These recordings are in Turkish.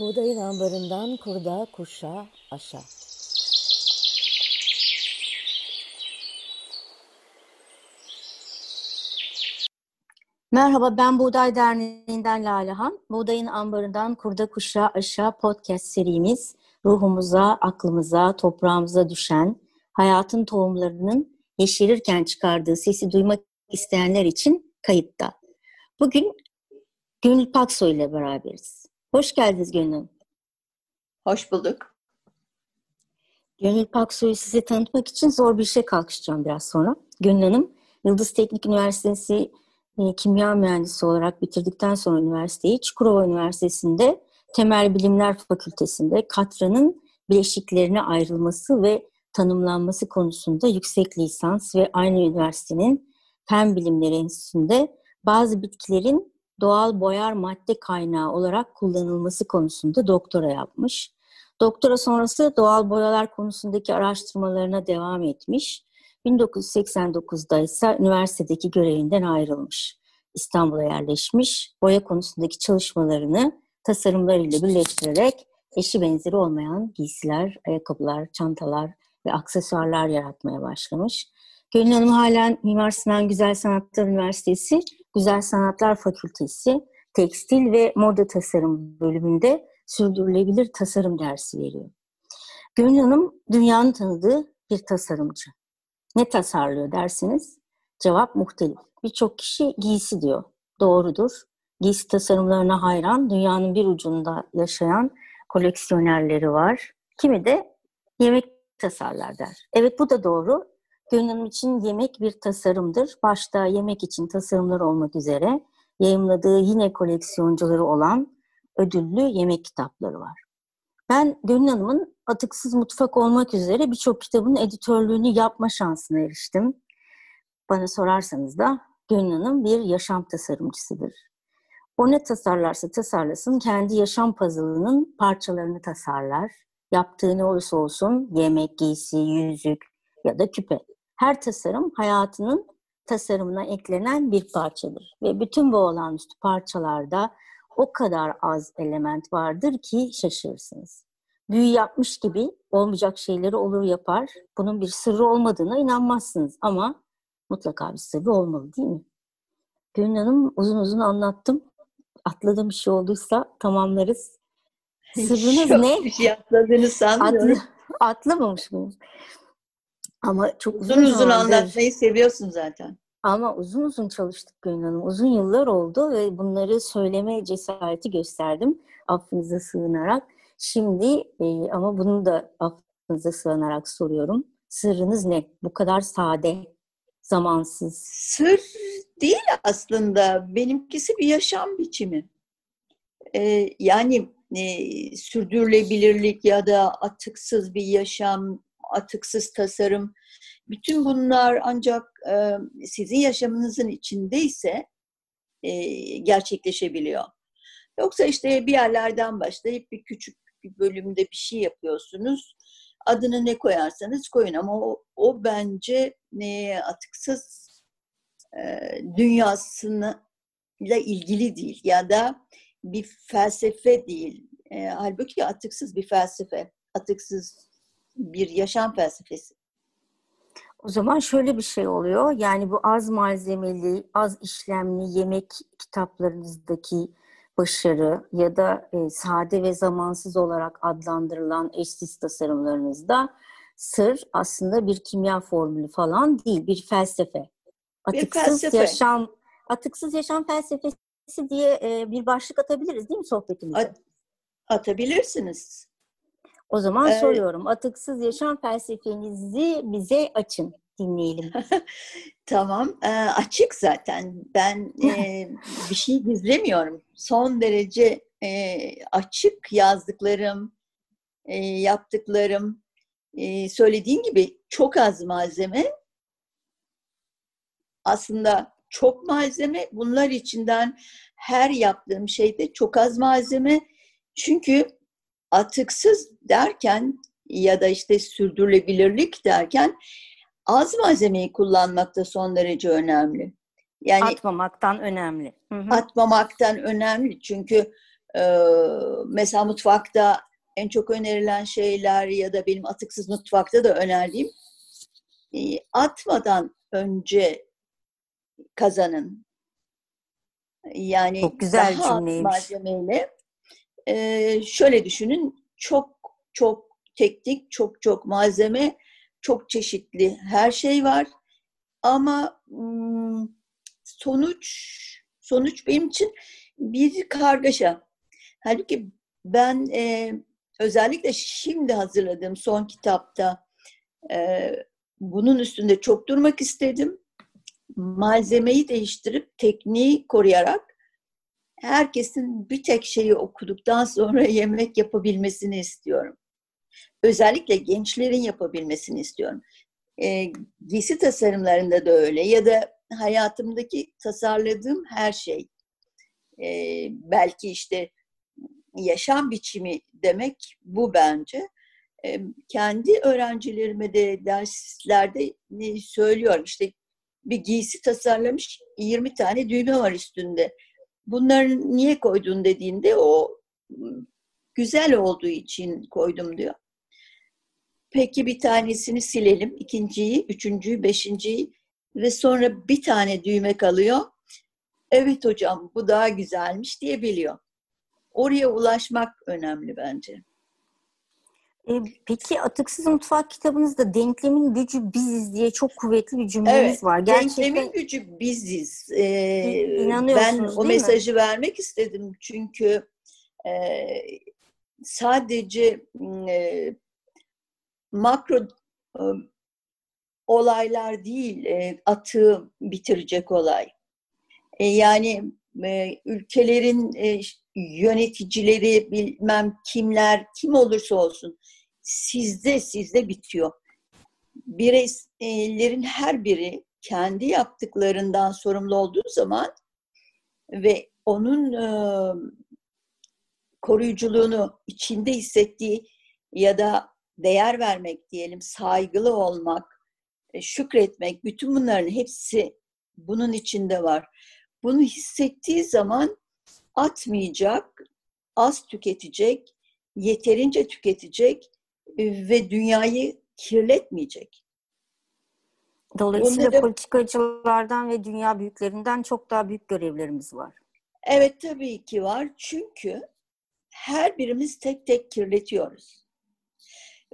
Buğdayın ambarından kurda, kuşa, aşa. Merhaba ben Buğday Derneği'nden Lalehan. Buğdayın ambarından kurda, kuşa, aşa podcast serimiz ruhumuza, aklımıza, toprağımıza düşen hayatın tohumlarının yeşerirken çıkardığı sesi duymak isteyenler için kayıtta. Bugün Gönül Paksoy ile beraberiz. Hoş geldiniz Gönül Hanım. Hoş bulduk. Gönül Paksoy'u size tanıtmak için zor bir şey kalkışacağım biraz sonra. Gönül Hanım, Yıldız Teknik Üniversitesi e, kimya mühendisi olarak bitirdikten sonra üniversiteyi Çukurova Üniversitesi'nde Temel Bilimler Fakültesi'nde katranın bileşiklerine ayrılması ve tanımlanması konusunda yüksek lisans ve aynı üniversitenin Fen Bilimleri Enstitüsü'nde bazı bitkilerin doğal boyar madde kaynağı olarak kullanılması konusunda doktora yapmış. Doktora sonrası doğal boyalar konusundaki araştırmalarına devam etmiş. 1989'da ise üniversitedeki görevinden ayrılmış. İstanbul'a yerleşmiş, boya konusundaki çalışmalarını tasarımlarıyla birleştirerek eşi benzeri olmayan giysiler, ayakkabılar, çantalar ve aksesuarlar yaratmaya başlamış. Gönül Hanım halen Mimar Sinan Güzel Sanatlar Üniversitesi Güzel Sanatlar Fakültesi Tekstil ve Moda Tasarım bölümünde sürdürülebilir tasarım dersi veriyor. Gönül Hanım dünyanın tanıdığı bir tasarımcı. Ne tasarlıyor dersiniz? Cevap muhtelif. Birçok kişi giysi diyor. Doğrudur. Giysi tasarımlarına hayran, dünyanın bir ucunda yaşayan koleksiyonerleri var. Kimi de yemek tasarlar der. Evet bu da doğru. Gönlüm için yemek bir tasarımdır. Başta yemek için tasarımlar olmak üzere yayımladığı yine koleksiyoncuları olan ödüllü yemek kitapları var. Ben Gönül Hanım'ın Atıksız Mutfak olmak üzere birçok kitabın editörlüğünü yapma şansına eriştim. Bana sorarsanız da Gönül Hanım bir yaşam tasarımcısıdır. O ne tasarlarsa tasarlasın kendi yaşam puzzle'ının parçalarını tasarlar. Yaptığı ne olursa olsun yemek, giysi, yüzük ya da küpe. Her tasarım hayatının tasarımına eklenen bir parçadır. Ve bütün bu olağanüstü parçalarda o kadar az element vardır ki şaşırırsınız. Büyü yapmış gibi olmayacak şeyleri olur yapar. Bunun bir sırrı olmadığına inanmazsınız ama mutlaka bir sırrı olmalı değil mi? Gönül Hanım uzun uzun anlattım. Atladığım bir şey olduysa tamamlarız. Sırrınız Çok ne? Bir şey atladığını sanmıyorum. Atlı, atlamamış mıyım? Ama çok uzun, uzun uzun zamandır- anlatmayı seviyorsun zaten. Ama uzun uzun çalıştık Gönül Hanım. Uzun yıllar oldu ve bunları söyleme cesareti gösterdim affınıza sığınarak. Şimdi e, ama bunu da affınıza sığınarak soruyorum. Sırrınız ne? Bu kadar sade, zamansız. Sır değil aslında. Benimkisi bir yaşam biçimi. Ee, yani e, sürdürülebilirlik ya da atıksız bir yaşam, atıksız tasarım. Bütün bunlar ancak e, sizin yaşamınızın içindeyse e, gerçekleşebiliyor. Yoksa işte bir yerlerden başlayıp bir küçük bir bölümde bir şey yapıyorsunuz. Adını ne koyarsanız koyun ama o, o bence e, atıksız e, dünyasıyla ilgili değil ya da bir felsefe değil. E, halbuki atıksız bir felsefe, atıksız bir yaşam felsefesi. O zaman şöyle bir şey oluyor. Yani bu az malzemeli, az işlemli yemek kitaplarınızdaki başarı ya da e, sade ve zamansız olarak adlandırılan eşsiz tasarımlarınızda sır aslında bir kimya formülü falan değil, bir felsefe. Atıksız felsefe. yaşam, atıksız yaşam felsefesi diye e, bir başlık atabiliriz değil mi sohbetimize? At- Atabilirsiniz. O zaman Evet. soruyorum. Atıksız yaşam felsefenizi bize açın, dinleyelim. Tamam, e, açık zaten. Ben e, bir şey gizlemiyorum. Son derece e, açık yazdıklarım, e, yaptıklarım. E, söylediğin gibi çok az malzeme. Aslında çok malzeme. Bunlar içinden her yaptığım şeyde çok az malzeme. Çünkü atıksız derken ya da işte sürdürülebilirlik derken az malzemeyi kullanmak da son derece önemli. Yani Atmamaktan önemli. Hı hı. atmamaktan önemli çünkü Ee, mesela mutfakta en çok önerilen şeyler ya da benim atıksız mutfakta da önerdiğim e, atmadan önce kazanın. Yani çok güzel daha cümleymiş. malzemeyle e, şöyle düşünün çok çok teknik, çok çok malzeme, çok çeşitli her şey var. Ama hmm, sonuç sonuç benim için bir kargaşa. Halbuki ben e, özellikle şimdi hazırladığım son kitapta e, bunun üstünde çok durmak istedim. Malzemeyi değiştirip tekniği koruyarak herkesin bir tek şeyi okuduktan sonra yemek yapabilmesini istiyorum. Özellikle gençlerin yapabilmesini istiyorum. E, giysi tasarımlarında da öyle ya da hayatımdaki tasarladığım her şey. E, belki işte yaşam biçimi demek bu bence. E, kendi öğrencilerime de derslerde söylüyorum işte bir giysi tasarlamış 20 tane düğme var üstünde. Bunları niye koydun dediğinde o güzel olduğu için koydum diyor. Peki bir tanesini silelim, ikinciyi, üçüncüyü, beşinciyi ve sonra bir tane düğme kalıyor. Evet hocam bu daha güzelmiş diyebiliyor. Oraya ulaşmak önemli bence. E, peki Atıksız Mutfak kitabınızda denklemin gücü biziz diye çok kuvvetli bir cümleniz evet, var. Gerçekten denklemin gücü biziz. Ee, ben o mesajı mi? vermek istedim çünkü e, sadece e, makro e, olaylar değil e, atığı bitirecek olay. E, yani e, ülkelerin e, yöneticileri bilmem kimler kim olursa olsun sizde sizde bitiyor. Bireylerin her biri kendi yaptıklarından sorumlu olduğu zaman ve onun e, koruyuculuğunu içinde hissettiği ya da değer vermek diyelim, saygılı olmak, e, şükretmek, bütün bunların hepsi bunun içinde var. Bunu hissettiği zaman atmayacak, az tüketecek, yeterince tüketecek ve dünyayı kirletmeyecek. Dolayısıyla Onları, politikacılardan ve dünya büyüklerinden çok daha büyük görevlerimiz var. Evet tabii ki var. Çünkü her birimiz tek tek kirletiyoruz.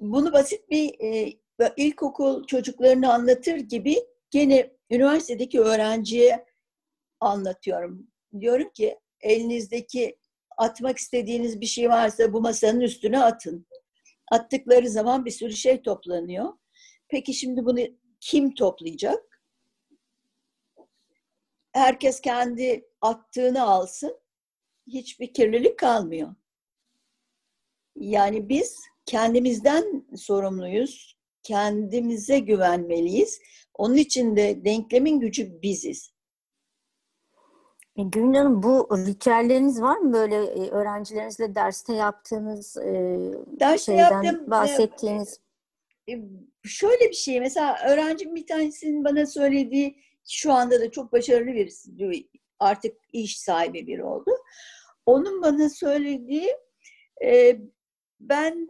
Bunu basit bir e, ilkokul çocuklarını anlatır gibi gene üniversitedeki öğrenciye anlatıyorum. Diyorum ki elinizdeki atmak istediğiniz bir şey varsa bu masanın üstüne atın. Attıkları zaman bir sürü şey toplanıyor. Peki şimdi bunu kim toplayacak? Herkes kendi attığını alsın. Hiçbir kirlilik kalmıyor. Yani biz kendimizden sorumluyuz. Kendimize güvenmeliyiz. Onun için de denklemin gücü biziz. E, Gülün Hanım bu ritüelleriniz var mı böyle e, öğrencilerinizle derste yaptığınız e, derste şeyden yaptım, bahsettiğiniz? Şöyle bir şey mesela öğrencim bir tanesinin bana söylediği şu anda da çok başarılı bir artık iş sahibi biri oldu. Onun bana söylediği ben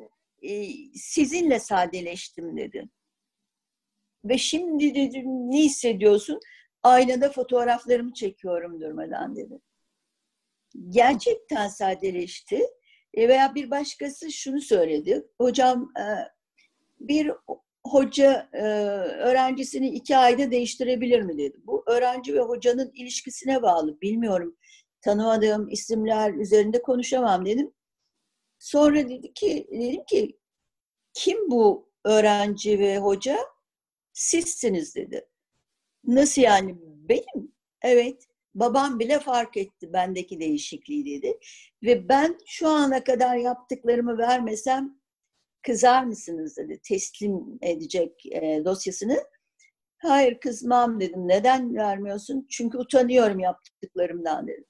sizinle sadeleştim dedi. Ve şimdi dedim ne hissediyorsun? Aynada fotoğraflarımı çekiyorum durmadan dedi. Gerçekten sadeleşti. E, veya bir başkası şunu söyledi. Hocam e, bir hoca e, öğrencisini iki ayda değiştirebilir mi dedi. Bu öğrenci ve hocanın ilişkisine bağlı. Bilmiyorum. Tanımadığım isimler üzerinde konuşamam dedim. Sonra dedi ki dedim ki kim bu öğrenci ve hoca? Sizsiniz dedi. Nasıl yani? Benim. Evet. Babam bile fark etti bendeki değişikliği dedi. Ve ben şu ana kadar yaptıklarımı vermesem kızar mısınız dedi. Teslim edecek e, dosyasını. Hayır kızmam dedim. Neden vermiyorsun? Çünkü utanıyorum yaptıklarımdan dedim.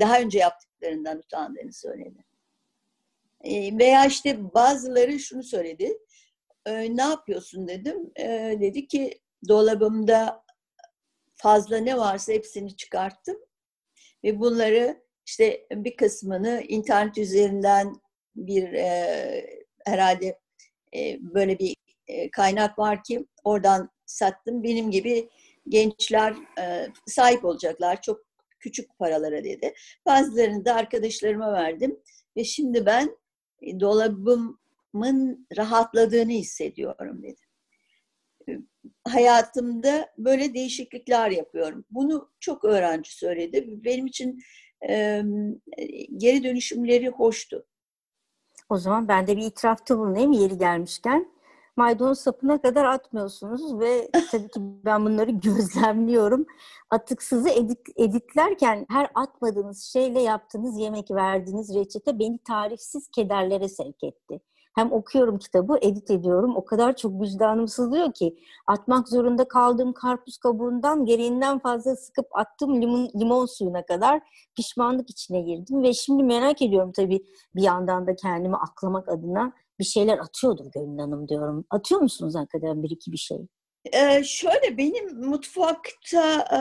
Daha önce yaptıklarından utandığını söyledi. E, veya işte bazıları şunu söyledi. E, ne yapıyorsun dedim. E, dedi ki dolabımda fazla ne varsa hepsini çıkarttım ve bunları işte bir kısmını internet üzerinden bir e, herhalde e, böyle bir e, kaynak var ki oradan sattım. Benim gibi gençler e, sahip olacaklar çok küçük paralara dedi. Bazılarını da arkadaşlarıma verdim ve şimdi ben e, dolabımın rahatladığını hissediyorum dedi. Hayatımda böyle değişiklikler yapıyorum. Bunu çok öğrenci söyledi. Benim için e, geri dönüşümleri hoştu. O zaman ben de bir itirafta bulunayım yeri gelmişken maydanoz sapına kadar atmıyorsunuz ve tabii ki ben bunları gözlemliyorum. Atıksızı edit, editlerken her atmadığınız şeyle yaptığınız yemek verdiğiniz reçete beni tarifsiz kederlere sevk etti. Hem okuyorum kitabı, edit ediyorum. O kadar çok vicdanım sızlıyor ki atmak zorunda kaldığım karpuz kabuğundan gereğinden fazla sıkıp attığım limon, limon suyuna kadar pişmanlık içine girdim. Ve şimdi merak ediyorum tabii bir yandan da kendimi aklamak adına bir şeyler atıyordur Gönül Hanım diyorum. Atıyor musunuz hakikaten bir iki bir şey? Ee, şöyle benim mutfakta e,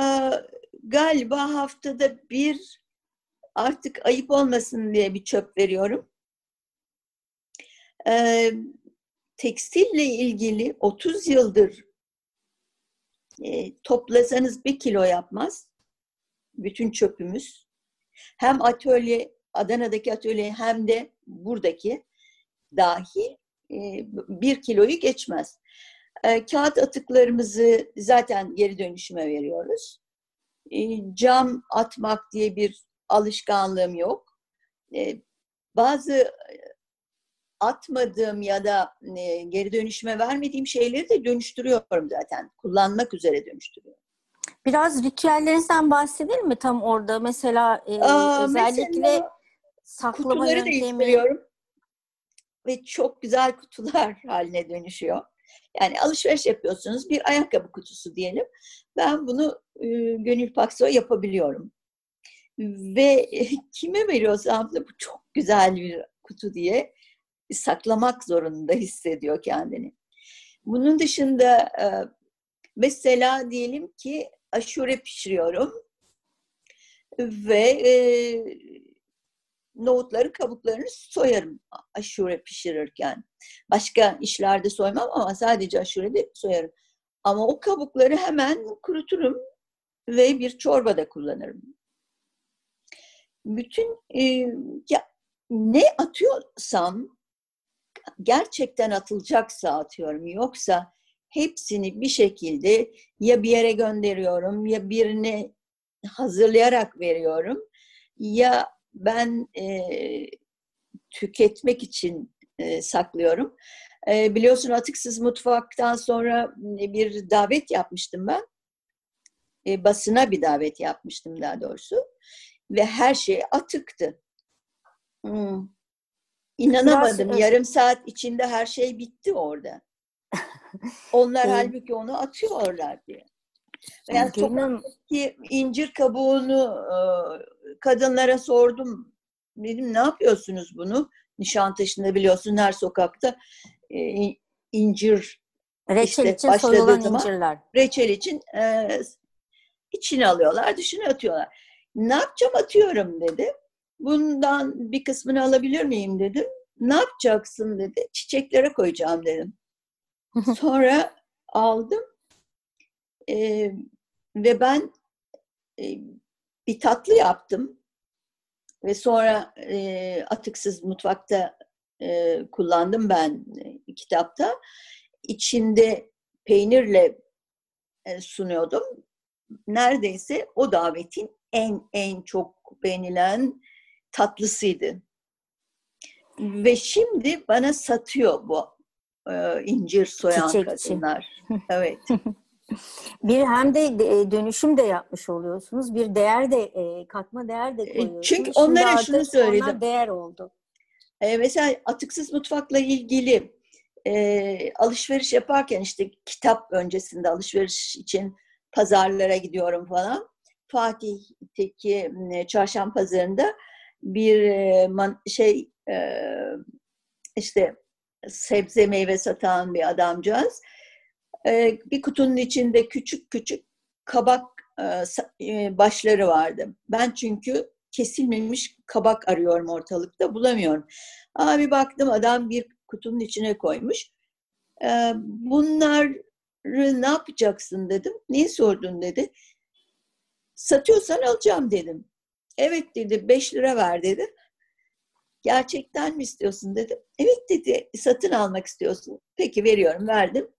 galiba haftada bir artık ayıp olmasın diye bir çöp veriyorum. Ee, tekstille ilgili 30 yıldır e, toplasanız bir kilo yapmaz. Bütün çöpümüz. Hem atölye, Adana'daki atölye hem de buradaki dahi e, bir kiloyu geçmez. E, kağıt atıklarımızı zaten geri dönüşüme veriyoruz. E, cam atmak diye bir alışkanlığım yok. Bazı atmadığım ya da geri dönüşüme vermediğim şeyleri de dönüştürüyorum zaten. Kullanmak üzere dönüştürüyorum. Biraz ritüellerinizden bahsedelim mi tam orada? Mesela e, Aa, özellikle mesela, saklama kutuları yöntemi. değiştiriyorum ve çok güzel kutular haline dönüşüyor. Yani alışveriş yapıyorsunuz bir ayakkabı kutusu diyelim. Ben bunu e, gönül pakso yapabiliyorum. Ve kime veriyorsam da bu çok güzel bir kutu diye saklamak zorunda hissediyor kendini. Bunun dışında e, mesela diyelim ki aşure pişiriyorum ve e, nohutları kabuklarını soyarım aşure pişirirken. Başka işlerde soymam ama sadece aşurede soyarım. Ama o kabukları hemen kuruturum ve bir çorbada kullanırım. Bütün e, ya, ne atıyorsam gerçekten atılacaksa atıyorum. Yoksa hepsini bir şekilde ya bir yere gönderiyorum ya birine hazırlayarak veriyorum ya ben e, tüketmek için e, saklıyorum. E, biliyorsun Atıksız Mutfak'tan sonra bir davet yapmıştım ben. E, basına bir davet yapmıştım daha doğrusu. Ve her şey atıktı. Hmm. İnanamadım. Biraz, Yarım saat içinde her şey bitti orada. Onlar halbuki onu atıyorlar diye. Veya sokaktaki incir kabuğunu e, kadınlara sordum. Dedim ne yapıyorsunuz bunu? Nişantaşı'nda biliyorsun her sokakta e, incir Reçel işte için soyulan zaman, incirler. Reçel için e, içine alıyorlar, dışına atıyorlar. Ne yapacağım atıyorum dedi. Bundan bir kısmını alabilir miyim dedim. Ne yapacaksın dedi. Çiçeklere koyacağım dedim. Sonra aldım e, ve ben e, bir tatlı yaptım ve sonra e, atıksız mutfakta e, kullandım ben e, kitapta. İçinde peynirle e, sunuyordum. Neredeyse o davetin en en çok beğenilen tatlısıydı. Ve şimdi bana satıyor bu e, incir soyan Çiçekçi. kadınlar. Evet. bir hem de e, dönüşüm de yapmış oluyorsunuz. Bir değer de e, katma değer de e, koyuyorsunuz. Çünkü onlara şunu söyledim. Onlar değer oldu. E, mesela atıksız mutfakla ilgili e, alışveriş yaparken işte kitap öncesinde alışveriş için pazarlara gidiyorum falan. Fatih'teki çarşamba pazarında bir e, şey e, işte sebze meyve satan bir adamcağız e, bir kutunun içinde küçük küçük kabak başları vardı. Ben çünkü kesilmemiş kabak arıyorum ortalıkta bulamıyorum. Abi baktım adam bir kutunun içine koymuş. Bunları ne yapacaksın dedim. Niye sordun dedi. Satıyorsan alacağım dedim. Evet dedi 5 lira ver dedi. Gerçekten mi istiyorsun dedim. Evet dedi satın almak istiyorsun. Peki veriyorum verdim.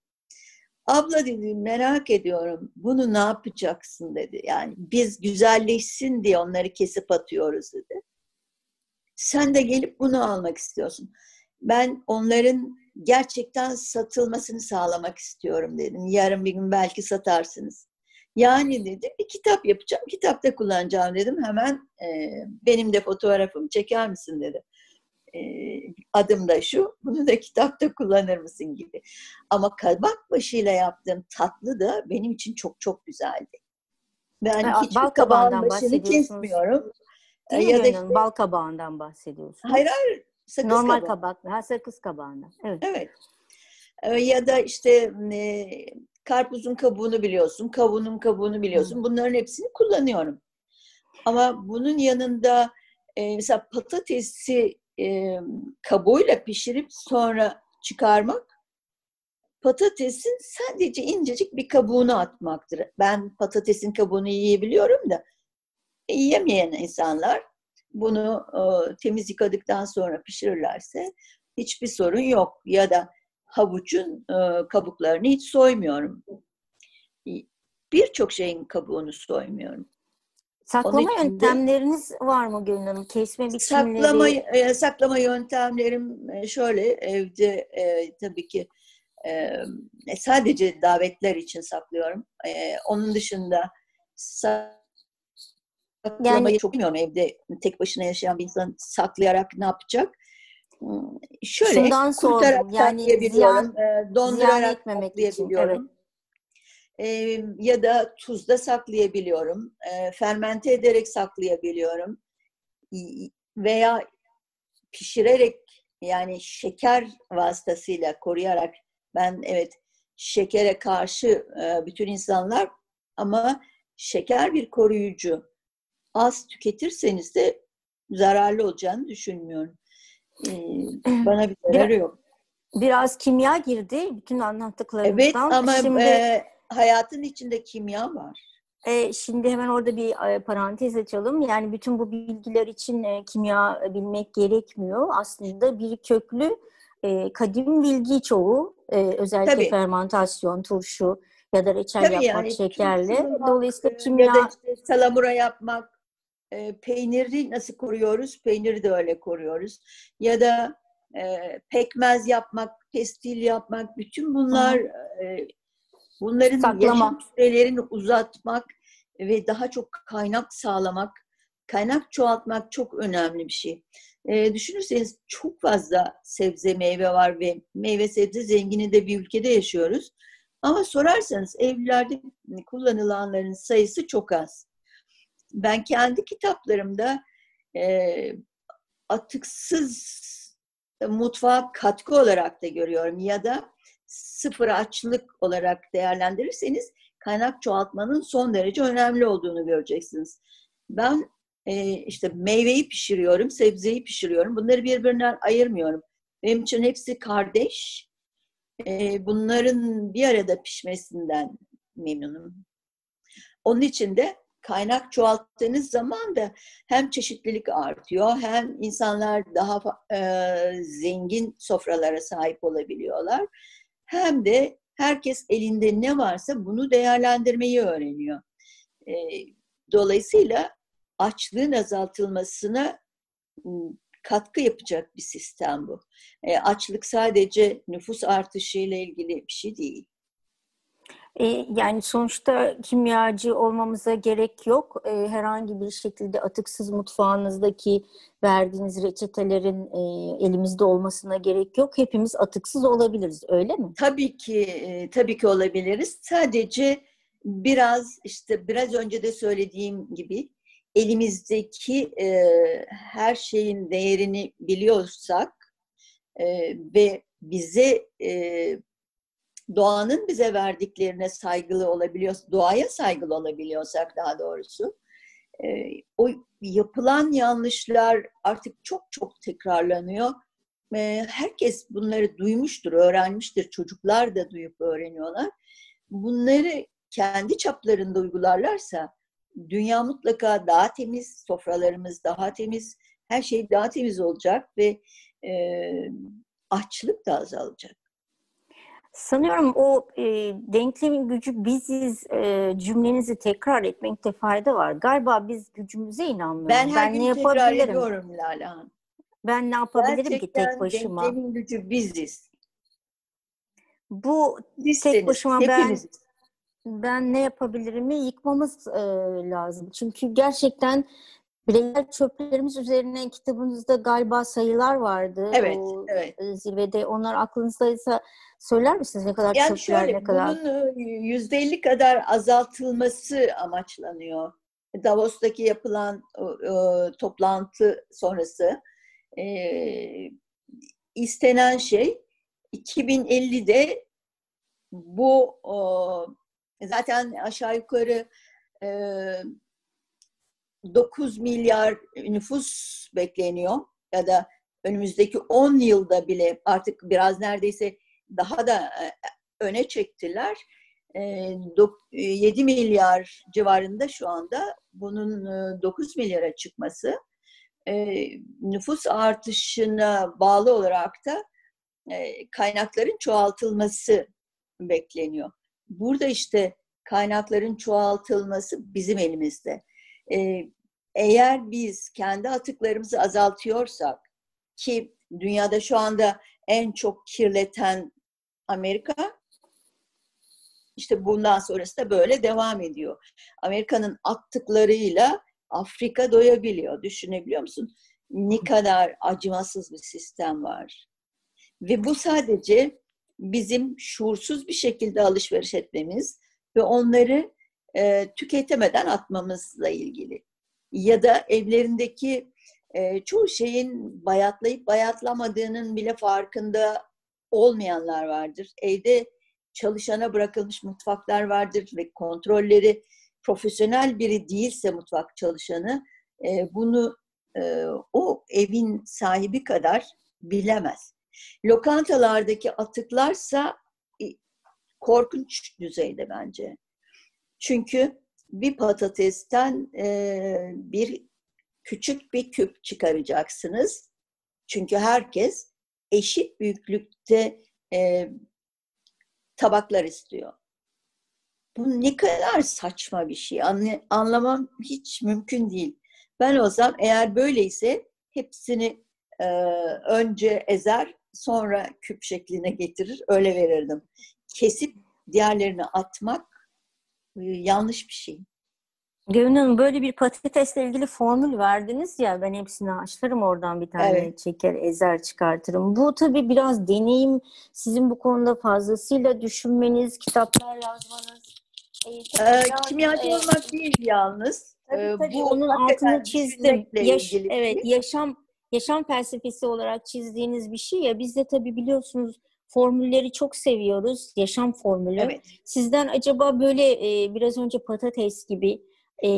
Abla dedi merak ediyorum bunu ne yapacaksın dedi. Yani biz güzelleşsin diye onları kesip atıyoruz dedi. Sen de gelip bunu almak istiyorsun. Ben onların gerçekten satılmasını sağlamak istiyorum dedim. Yarın bir gün belki satarsınız. Yani dedi bir kitap yapacağım, kitapta kullanacağım dedim. Hemen e, benim de fotoğrafımı çeker misin dedi. E, adım da şu, bunu da kitapta kullanır mısın gibi. Ama kabak başıyla yaptığım tatlı da benim için çok çok güzeldi. Ben ha, hiçbir kabağın başını kesmiyorum. Değil ya da işte, bal kabağından bahsediyorsun. Hayır hayır. Sakız Normal kabağı. kabak. Ha sakız kabağından. Evet. Evet. Ya da işte e, karpuzun kabuğunu biliyorsun, kavunun kabuğunu biliyorsun. Bunların hepsini kullanıyorum. Ama bunun yanında e, mesela patatesi e, kabuğuyla pişirip sonra çıkarmak patatesin sadece incecik bir kabuğunu atmaktır. Ben patatesin kabuğunu yiyebiliyorum da e, yiyemeyen insanlar bunu e, temiz yıkadıktan sonra pişirirlerse hiçbir sorun yok. Ya da havucun e, kabuklarını hiç soymuyorum. Birçok şeyin kabuğunu soymuyorum. Saklama yöntemleriniz var mı Gönül Hanım? Kesme biçimleri? Saklama, e, saklama yöntemlerim e, şöyle evde e, tabii ki e, e, sadece davetler için saklıyorum. E, onun dışında saklamayı yani, çok bilmiyorum evde tek başına yaşayan bir insan saklayarak ne yapacak? Şöyle Şundan kurutarak yani ziyan, e, dondurarak saklayabiliyorum. Için, evet. E, ya da tuzda saklayabiliyorum, e, fermente ederek saklayabiliyorum. Veya pişirerek yani şeker vasıtasıyla koruyarak ben evet şekere karşı e, bütün insanlar ama şeker bir koruyucu. Az tüketirseniz de zararlı olacağını düşünmüyorum. E, bana bir zararı yok. Biraz kimya girdi bütün anlattıklarımızdan. Evet ama Şimdi... e, hayatın içinde kimya var. E, şimdi hemen orada bir e, parantez açalım. Yani bütün bu bilgiler için e, kimya bilmek gerekmiyor. Aslında bir köklü e, kadim bilgi çoğu. E, özellikle Tabii. fermentasyon, turşu ya da reçel Tabii yapmak yani, şekerle. Dolayısıyla kimya... Ya da işte salamura yapmak, e, peyniri nasıl koruyoruz? Peyniri de öyle koruyoruz. Ya da e, pekmez yapmak, pestil yapmak, bütün bunlar e, Bunların Saklama. yaşam sürelerini uzatmak ve daha çok kaynak sağlamak, kaynak çoğaltmak çok önemli bir şey. E, düşünürseniz çok fazla sebze meyve var ve meyve sebze zengini de bir ülkede yaşıyoruz. Ama sorarsanız evlerde kullanılanların sayısı çok az. Ben kendi kitaplarımda e, atıksız mutfağa katkı olarak da görüyorum ya da sıfır açlık olarak değerlendirirseniz kaynak çoğaltmanın son derece önemli olduğunu göreceksiniz. Ben e, işte meyveyi pişiriyorum, sebzeyi pişiriyorum. Bunları birbirinden ayırmıyorum. Benim için hepsi kardeş. E, bunların bir arada pişmesinden memnunum. Onun için de kaynak çoğalttığınız zaman da hem çeşitlilik artıyor hem insanlar daha e, zengin sofralara sahip olabiliyorlar hem de herkes elinde ne varsa bunu değerlendirmeyi öğreniyor. E, dolayısıyla açlığın azaltılmasına katkı yapacak bir sistem bu. E, açlık sadece nüfus artışı ile ilgili bir şey değil. E, yani sonuçta kimyacı olmamıza gerek yok. E, herhangi bir şekilde atıksız mutfağınızdaki verdiğiniz reçetelerin e, elimizde olmasına gerek yok. Hepimiz atıksız olabiliriz, öyle mi? Tabii ki, tabii ki olabiliriz. Sadece biraz işte biraz önce de söylediğim gibi elimizdeki her şeyin değerini biliyorsak ve bize doğanın bize verdiklerine saygılı olabiliyor, doğaya saygılı olabiliyorsak daha doğrusu e, o yapılan yanlışlar artık çok çok tekrarlanıyor. E, herkes bunları duymuştur, öğrenmiştir. Çocuklar da duyup öğreniyorlar. Bunları kendi çaplarında uygularlarsa dünya mutlaka daha temiz, sofralarımız daha temiz, her şey daha temiz olacak ve e, açlık da azalacak. Sanıyorum o e, denklemin gücü biziz e, cümlenizi tekrar etmekte fayda var. Galiba biz gücümüze inanmıyoruz. Ben her ben gün ne tekrar ediyorum Lala Ben ne yapabilirim Gerçekten ki tek başıma? denklemin gücü biziz. Bu Bizseniz, tek başıma hepimiz. ben ben ne yapabilirimi yıkmamız e, lazım. Çünkü gerçekten Bireysel çöplerimiz üzerine kitabınızda galiba sayılar vardı. Evet, o evet. E, zirvede. Onlar aklınızdaysa söyler misiniz ne kadar yani çöpler, şöyle, ne kadar? Bunun yüzde elli kadar azaltılması amaçlanıyor. Davos'taki yapılan e, toplantı sonrası e, istenen şey 2050'de bu o, zaten aşağı yukarı e, 9 milyar9 nüfus bekleniyor ya da önümüzdeki 10 yılda bile artık biraz neredeyse daha da e, öne çektiler. 7 e, milyar civarında şu anda bunun 9 e, milyara çıkması nüfus artışına bağlı olarak da kaynakların çoğaltılması bekleniyor. Burada işte kaynakların çoğaltılması bizim elimizde eğer biz kendi atıklarımızı azaltıyorsak ki dünyada şu anda en çok kirleten Amerika işte bundan sonrası da böyle devam ediyor. Amerika'nın attıklarıyla Afrika doyabiliyor. Düşünebiliyor musun? Ne kadar acımasız bir sistem var. Ve bu sadece bizim şuursuz bir şekilde alışveriş etmemiz ve onları e, tüketemeden atmamızla ilgili ya da evlerindeki e, çoğu şeyin bayatlayıp bayatlamadığının bile farkında olmayanlar vardır. Evde çalışana bırakılmış mutfaklar vardır ve kontrolleri profesyonel biri değilse mutfak çalışanı e, bunu e, o evin sahibi kadar bilemez. Lokantalardaki atıklarsa korkunç düzeyde bence. Çünkü bir patatesten e, bir küçük bir küp çıkaracaksınız. Çünkü herkes eşit büyüklükte e, tabaklar istiyor. Bu ne kadar saçma bir şey. Anla, anlamam hiç mümkün değil. Ben olsam eğer böyleyse hepsini e, önce ezer sonra küp şekline getirir öyle verirdim. Kesip diğerlerini atmak yanlış bir şey. Gönül Hanım böyle bir patatesle ilgili formül verdiniz ya ben hepsini açlarım oradan bir tane evet. çeker ezer çıkartırım. Bu tabii biraz deneyim sizin bu konuda fazlasıyla düşünmeniz, kitaplar yazmanız. E, ee, kimyacı e, olmak değil yalnız. Tabii, ee, tabii, bu onun altını çizdim. Yaş, evet yaşam yaşam felsefesi olarak çizdiğiniz bir şey ya biz de tabii biliyorsunuz formülleri çok seviyoruz. Yaşam formülü. Evet. Sizden acaba böyle e, biraz önce patates gibi e,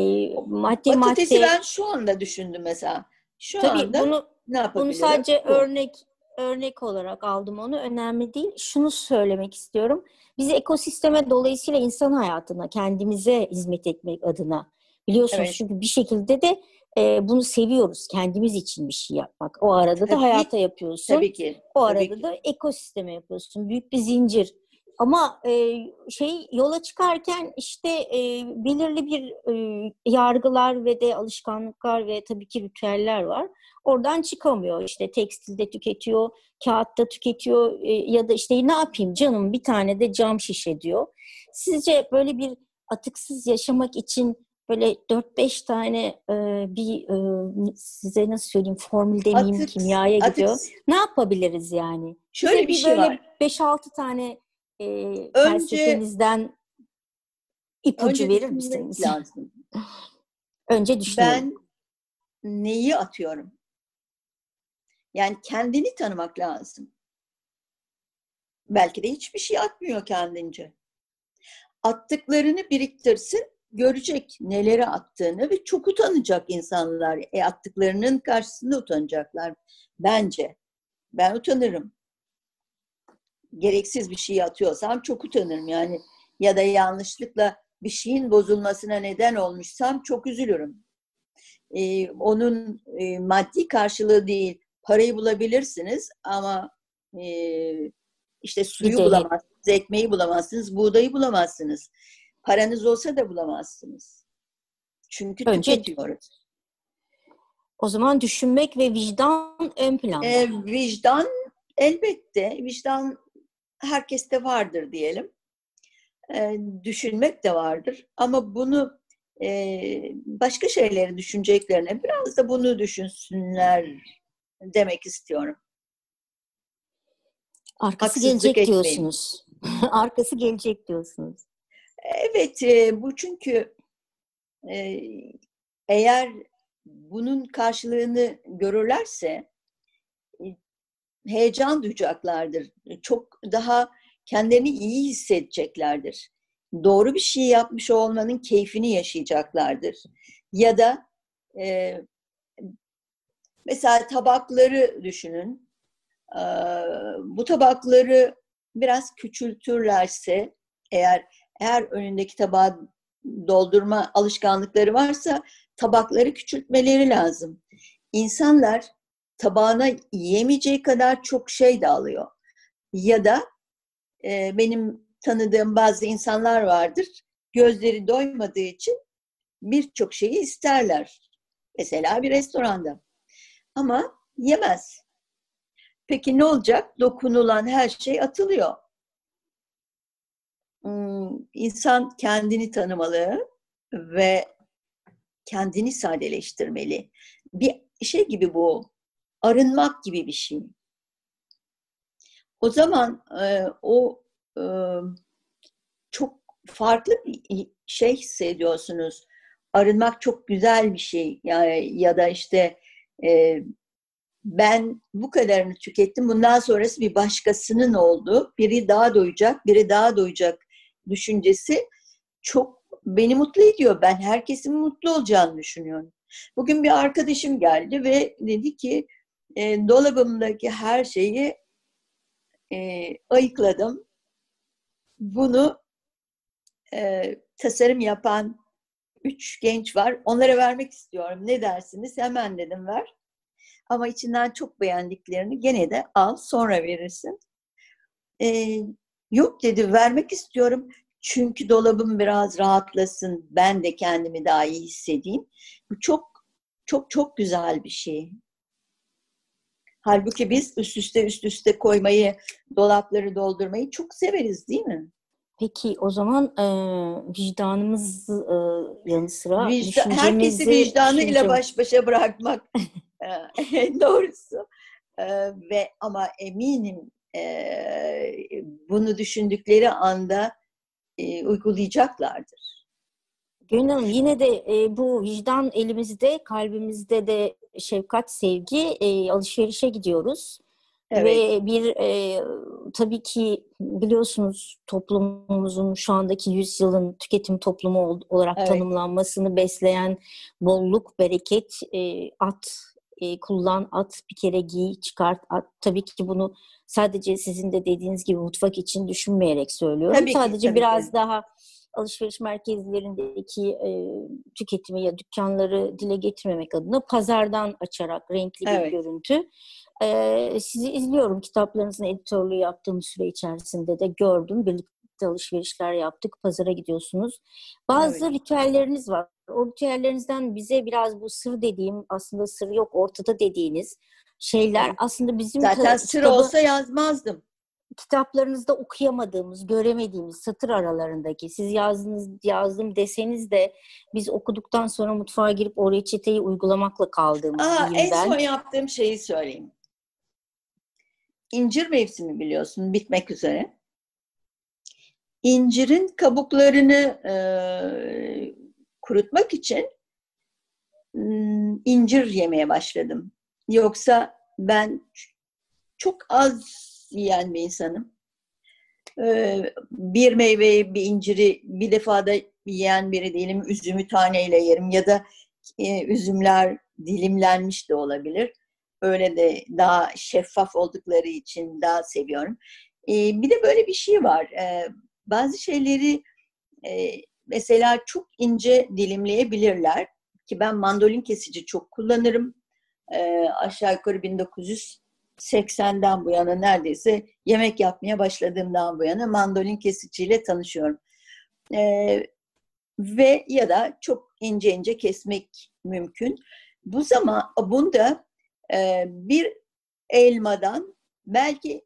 madde Patatesi madde... ben şu anda düşündüm mesela. Şu Tabii anda bunu, ne yapabilirim? Bunu sadece Bu. örnek örnek olarak aldım onu. Önemli değil. Şunu söylemek istiyorum. Biz ekosisteme dolayısıyla insan hayatına, kendimize hizmet etmek adına biliyorsunuz evet. çünkü bir şekilde de e, bunu seviyoruz. Kendimiz için bir şey yapmak. O arada da tabii, hayata yapıyorsun. Tabii ki. O arada tabii da ekosisteme yapıyorsun. Büyük bir zincir. Ama e, şey yola çıkarken işte e, belirli bir e, yargılar ve de alışkanlıklar ve tabii ki ritüeller var. Oradan çıkamıyor. İşte tekstilde tüketiyor, kağıtta tüketiyor e, ya da işte ne yapayım canım bir tane de cam şişe diyor. Sizce böyle bir atıksız yaşamak için böyle 4-5 tane e, bir e, size nasıl söyleyeyim formül demeyeyim atık, kimyaya atık. gidiyor. Ne yapabiliriz yani? Şöyle Size bir, şey böyle var. 5-6 tane e, önce, felsefenizden ipucu önce verir misiniz? Lazım. önce düşünelim. Ben neyi atıyorum? Yani kendini tanımak lazım. Belki de hiçbir şey atmıyor kendince. Attıklarını biriktirsin görecek neleri attığını ve çok utanacak insanlar. E attıklarının karşısında utanacaklar bence. Ben utanırım. Gereksiz bir şey atıyorsam çok utanırım yani. Ya da yanlışlıkla bir şeyin bozulmasına neden olmuşsam çok üzülürüm. Ee, onun e, maddi karşılığı değil. Parayı bulabilirsiniz ama e, işte suyu Gidelim. bulamazsınız, ekmeği bulamazsınız, buğdayı bulamazsınız. Paranız olsa da bulamazsınız. Çünkü Önce, tüketiyoruz. O zaman düşünmek ve vicdan ön planda. E, vicdan elbette. Vicdan herkeste vardır diyelim. E, düşünmek de vardır. Ama bunu e, başka şeyleri düşüneceklerine biraz da bunu düşünsünler demek istiyorum. Arkası Haksızlık gelecek etmeyin. diyorsunuz. Arkası gelecek diyorsunuz. Evet, e, bu çünkü e, eğer bunun karşılığını görürlerse e, heyecan duyacaklardır. Çok daha kendilerini iyi hissedeceklerdir. Doğru bir şey yapmış olmanın keyfini yaşayacaklardır. Ya da e, mesela tabakları düşünün. E, bu tabakları biraz küçültürlerse eğer eğer önündeki tabağı doldurma alışkanlıkları varsa tabakları küçültmeleri lazım. İnsanlar tabağına yemeyeceği kadar çok şey de alıyor. Ya da e, benim tanıdığım bazı insanlar vardır. Gözleri doymadığı için birçok şeyi isterler. Mesela bir restoranda. Ama yemez. Peki ne olacak? Dokunulan her şey atılıyor. Hmm, insan kendini tanımalı ve kendini sadeleştirmeli. Bir şey gibi bu, arınmak gibi bir şey. O zaman e, o e, çok farklı bir şey hissediyorsunuz. Arınmak çok güzel bir şey. Yani, ya da işte e, ben bu kadarını tükettim. Bundan sonrası bir başkasının oldu. Biri daha doyacak, biri daha doyacak düşüncesi çok beni mutlu ediyor. Ben herkesin mutlu olacağını düşünüyorum. Bugün bir arkadaşım geldi ve dedi ki e, dolabımdaki her şeyi e, ayıkladım. Bunu e, tasarım yapan üç genç var. Onlara vermek istiyorum. Ne dersiniz? Hemen dedim ver. Ama içinden çok beğendiklerini gene de al sonra verirsin. E, yok dedi vermek istiyorum. Çünkü dolabım biraz rahatlasın. Ben de kendimi daha iyi hissedeyim. Bu çok çok çok güzel bir şey. Halbuki biz üst üste üst üste koymayı, dolapları doldurmayı çok severiz değil mi? Peki o zaman e, vicdanımız e, yanı sıra Vicdan, herkesi vicdanıyla baş başa bırakmak en doğrusu. E, ve ama eminim bunu düşündükleri anda uygulayacaklardır. Gönül yine de e, bu vicdan elimizde, kalbimizde de şefkat, sevgi e, alışverişe gidiyoruz. Evet. Ve bir e, tabii ki biliyorsunuz toplumumuzun şu andaki yüzyılın tüketim toplumu olarak evet. tanımlanmasını besleyen bolluk, bereket, e, at, e, kullan, at, bir kere giy, çıkart, at. Tabii ki bunu sadece sizin de dediğiniz gibi mutfak için düşünmeyerek söylüyorum. Tabii sadece ki, tabii biraz ki. daha alışveriş merkezlerindeki e, tüketimi ya dükkanları dile getirmemek adına pazardan açarak renkli evet. bir görüntü. E, sizi izliyorum kitaplarınızın editörlüğü yaptığım süre içerisinde de gördüm. Birlikte alışverişler yaptık. Pazara gidiyorsunuz. Bazı evet. ritüelleriniz var. O ritüellerinizden bize biraz bu sır dediğim aslında sır yok ortada dediğiniz şeyler aslında bizim zaten sır kitabı, olsa yazmazdım. Kitaplarınızda okuyamadığımız, göremediğimiz satır aralarındaki siz yazdınız yazdım deseniz de biz okuduktan sonra mutfağa girip o reçeteyi uygulamakla kaldığımız Aa, en ben. son yaptığım şeyi söyleyeyim. İncir mevsimi biliyorsun bitmek üzere. İncirin kabuklarını e, kurutmak için incir yemeye başladım. Yoksa ben çok az yiyen bir insanım. Bir meyveyi, bir inciri bir defada yiyen biri değilim. Üzümü taneyle yerim ya da e, üzümler dilimlenmiş de olabilir. Öyle de daha şeffaf oldukları için daha seviyorum. E, bir de böyle bir şey var. E, bazı şeyleri e, mesela çok ince dilimleyebilirler. Ki ben mandolin kesici çok kullanırım. E, aşağı yukarı 1980'den bu yana neredeyse yemek yapmaya başladığımdan bu yana mandolin kesiciyle tanışıyorum. E, ve ya da çok ince ince kesmek mümkün. Bu zaman bunda e, bir elmadan belki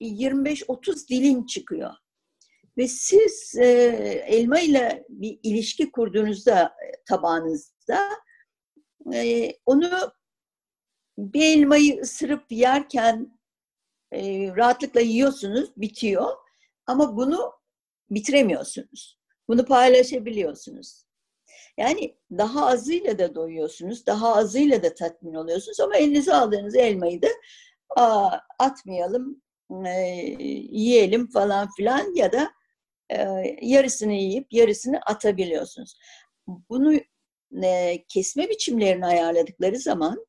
25-30 dilim çıkıyor. Ve siz e, elma ile bir ilişki kurduğunuzda e, tabağınızda e, onu bir elmayı ısırıp yerken e, rahatlıkla yiyorsunuz, bitiyor. Ama bunu bitiremiyorsunuz. Bunu paylaşabiliyorsunuz. Yani daha azıyla da doyuyorsunuz, daha azıyla da tatmin oluyorsunuz ama elinize aldığınız elmayı da Aa, atmayalım, e, yiyelim falan filan ya da yarısını yiyip yarısını atabiliyorsunuz. Bunu e, kesme biçimlerini ayarladıkları zaman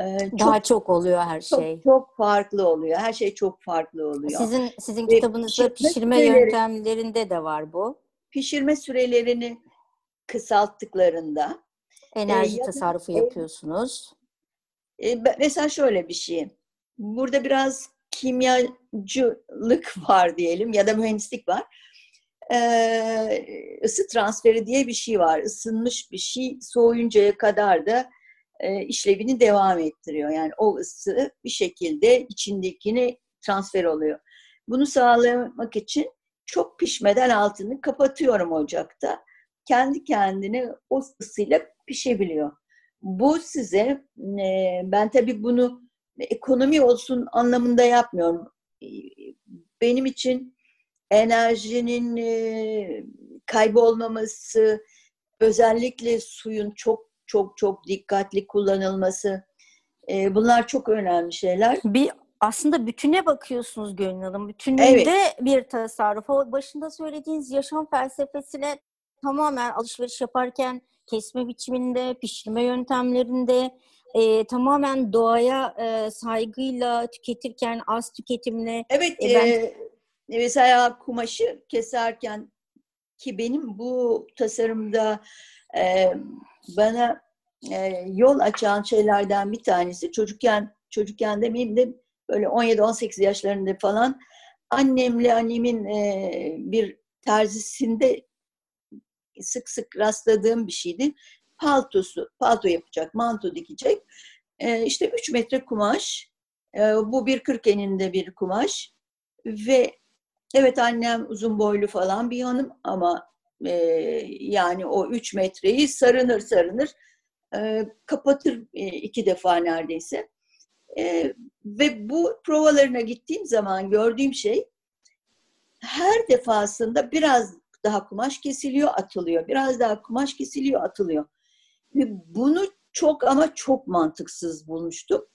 e, çok, daha çok oluyor her şey. Çok, çok farklı oluyor. Her şey çok farklı oluyor. Sizin sizin kitabınızda pişirme, pişirme yöntemlerinde de var bu. Pişirme sürelerini kısalttıklarında enerji e, tasarrufu yapıyorsunuz. E, mesela şöyle bir şey. Burada biraz kimyacılık var diyelim ya da mühendislik var. Ee, ısı transferi diye bir şey var. Isınmış bir şey soğuyuncaya kadar da e, işlevini devam ettiriyor. Yani o ısı bir şekilde içindekini transfer oluyor. Bunu sağlamak için çok pişmeden altını kapatıyorum ocakta. Kendi kendine o ısıyla pişebiliyor. Bu size, e, ben tabii bunu ekonomi olsun anlamında yapmıyorum. Benim için enerjinin e, kaybolmaması, özellikle suyun çok çok çok dikkatli kullanılması, e, bunlar çok önemli şeyler. Bir aslında bütüne bakıyorsunuz Gönül Hanım. Bütününde evet. bir tasarruf. O başında söylediğiniz yaşam felsefesine tamamen alışveriş yaparken kesme biçiminde, pişirme yöntemlerinde, e, tamamen doğaya e, saygıyla tüketirken az tüketimle. Evet, e, ben... e, mesela kumaşı keserken ki benim bu tasarımda e, bana e, yol açan şeylerden bir tanesi çocukken çocukken demeyeyim de böyle 17-18 yaşlarında falan annemle annemin e, bir terzisinde sık sık rastladığım bir şeydi paltosu, palto yapacak, manto dikecek. E, işte 3 metre kumaş, e, bu bir kırk eninde bir kumaş ve evet annem uzun boylu falan bir hanım ama e, yani o 3 metreyi sarınır sarınır e, kapatır e, iki defa neredeyse. E, ve bu provalarına gittiğim zaman gördüğüm şey her defasında biraz daha kumaş kesiliyor, atılıyor. Biraz daha kumaş kesiliyor, atılıyor. Ve bunu çok ama çok mantıksız bulmuştum.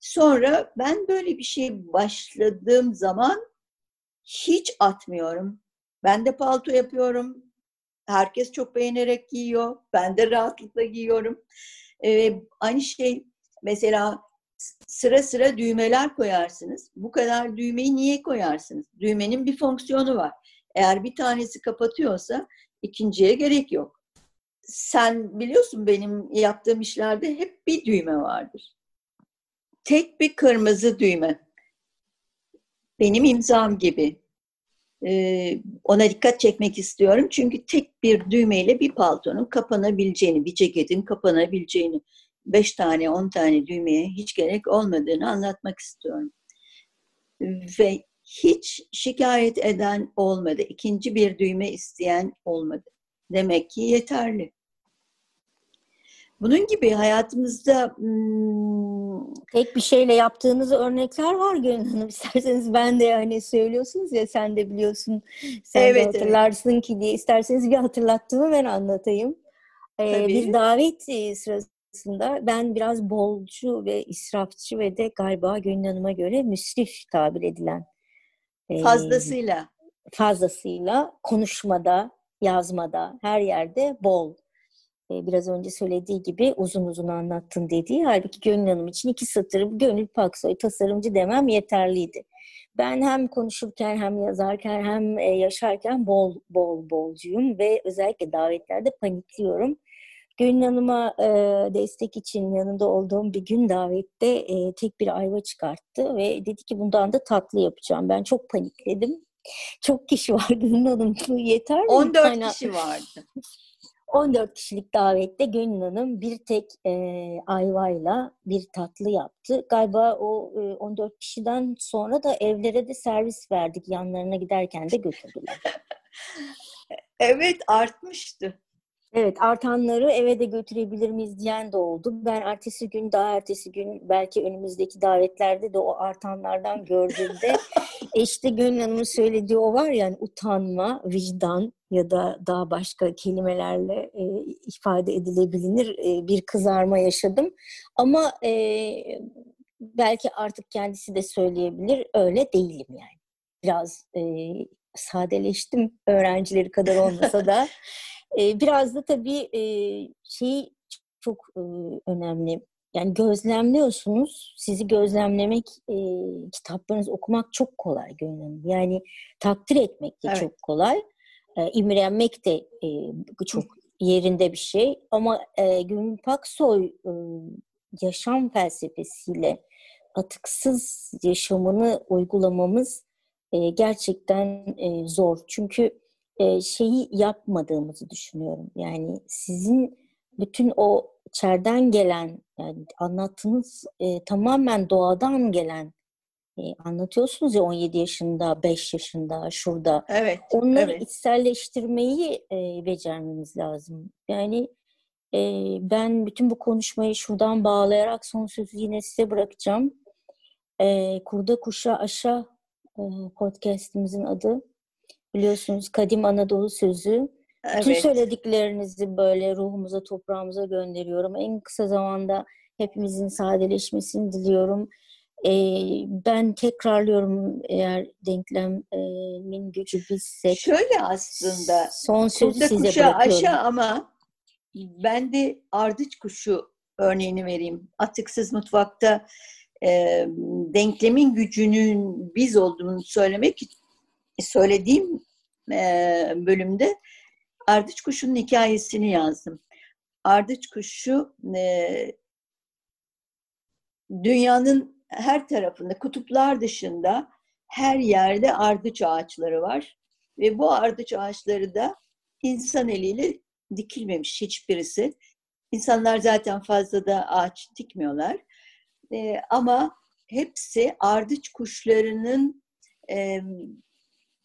Sonra ben böyle bir şey başladığım zaman hiç atmıyorum. Ben de palto yapıyorum. Herkes çok beğenerek giyiyor. Ben de rahatlıkla giyiyorum. Ee, aynı şey mesela sıra sıra düğmeler koyarsınız. Bu kadar düğmeyi niye koyarsınız? Düğmenin bir fonksiyonu var. Eğer bir tanesi kapatıyorsa ikinciye gerek yok sen biliyorsun benim yaptığım işlerde hep bir düğme vardır. Tek bir kırmızı düğme. Benim imzam gibi. Ee, ona dikkat çekmek istiyorum. Çünkü tek bir düğmeyle bir paltonun kapanabileceğini, bir ceketin kapanabileceğini, beş tane, on tane düğmeye hiç gerek olmadığını anlatmak istiyorum. Ve hiç şikayet eden olmadı. İkinci bir düğme isteyen olmadı. Demek ki yeterli. Bunun gibi hayatımızda hmm, tek bir şeyle yaptığınız örnekler var Gönül Hanım. İsterseniz ben de hani söylüyorsunuz ya sen de biliyorsun. Sen evet, de hatırlarsın evet. ki diye isterseniz bir hatırlattığımı ben anlatayım. Ee, bir davet e, sırasında ben biraz bolcu ve israfçı ve de galiba Gönül Hanım'a göre müsrif tabir edilen. E, fazlasıyla. Fazlasıyla konuşmada, yazmada, her yerde bol. E, biraz önce söylediği gibi uzun uzun anlattın dediği. Halbuki Gönül Hanım için iki satır Gönül Paksoy tasarımcı demem yeterliydi. Ben hem konuşurken hem yazarken hem e, yaşarken bol bol bolcuyum ve özellikle davetlerde panikliyorum. Gönül Hanım'a e, destek için yanında olduğum bir gün davette e, tek bir ayva çıkarttı ve dedi ki bundan da tatlı yapacağım. Ben çok panikledim. Çok kişi var Gönül Hanım. Yeter mi? 14 kişi vardı. 14 kişilik davette Gönül Hanım bir tek e, ayvayla bir tatlı yaptı. Galiba o e, 14 kişiden sonra da evlere de servis verdik. Yanlarına giderken de götürdüler. evet artmıştı. Evet artanları eve de götürebilir miyiz diyen de oldu. Ben ertesi gün daha ertesi gün belki önümüzdeki davetlerde de o artanlardan gördüğümde işte Gönül Hanım'ın söylediği o var yani utanma, vicdan ya da daha başka kelimelerle e, ifade edilebilir e, bir kızarma yaşadım. Ama e, belki artık kendisi de söyleyebilir öyle değilim yani. Biraz e, sadeleştim öğrencileri kadar olmasa da. E, biraz da tabii e, şey çok e, önemli. Yani gözlemliyorsunuz. Sizi gözlemlemek, e, kitaplarınızı okumak çok kolay gönlüm. Yani takdir etmek de evet. çok kolay. E, imrenmek de e, çok yerinde bir şey. Ama e, Gönül Paksoy e, yaşam felsefesiyle atıksız yaşamını uygulamamız e, gerçekten e, zor. Çünkü e, şeyi yapmadığımızı düşünüyorum. Yani sizin bütün o içeriden gelen, yani anlattığınız e, tamamen doğadan gelen e, anlatıyorsunuz ya 17 yaşında, 5 yaşında, şurada. Evet. Onları evet. içselleştirmeyi e, becermemiz lazım. Yani e, ben bütün bu konuşmayı şuradan bağlayarak son sözü yine size bırakacağım. E, Kurda Kuşa Aşa e, podcastimizin adı biliyorsunuz Kadim Anadolu Sözü. Evet. Tüm söylediklerinizi böyle ruhumuza, toprağımıza gönderiyorum. En kısa zamanda hepimizin sadeleşmesini diliyorum. Ee, ben tekrarlıyorum eğer denklemin gücü bizse. Şöyle aslında. Son sözü size kuşa bırakıyorum. aşağı ama ben de ardıç kuşu örneğini vereyim. Atıksız mutfakta e, denklemin gücünün biz olduğunu söylemek söylediğim bölümde Ardıç Kuşu'nun hikayesini yazdım. Ardıç Kuşu dünyanın her tarafında, kutuplar dışında her yerde ardıç ağaçları var. Ve bu ardıç ağaçları da insan eliyle dikilmemiş hiçbirisi. İnsanlar zaten fazla da ağaç dikmiyorlar. E, ama hepsi ardıç kuşlarının e,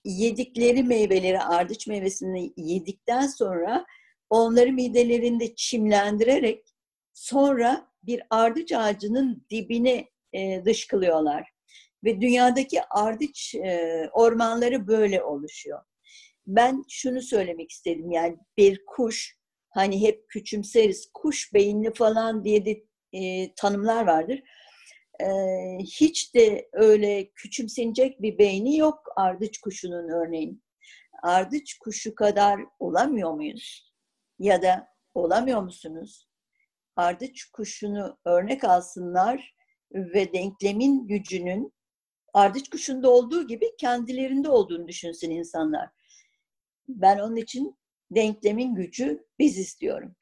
yedikleri meyveleri, ardıç meyvesini yedikten sonra onları midelerinde çimlendirerek sonra bir ardıç ağacının dibine e, dışkılıyorlar. Ve dünyadaki ardıç e, ormanları böyle oluşuyor. Ben şunu söylemek istedim yani bir kuş hani hep küçümseriz kuş beyinli falan diye de e, tanımlar vardır e, hiç de öyle küçümsenecek bir beyni yok ardıç kuşunun örneğin. Ardıç kuşu kadar olamıyor muyuz? Ya da olamıyor musunuz? Ardıç kuşunu örnek alsınlar ve denklemin gücünün ardıç kuşunda olduğu gibi kendilerinde olduğunu düşünsün insanlar. Ben onun için denklemin gücü biz istiyorum.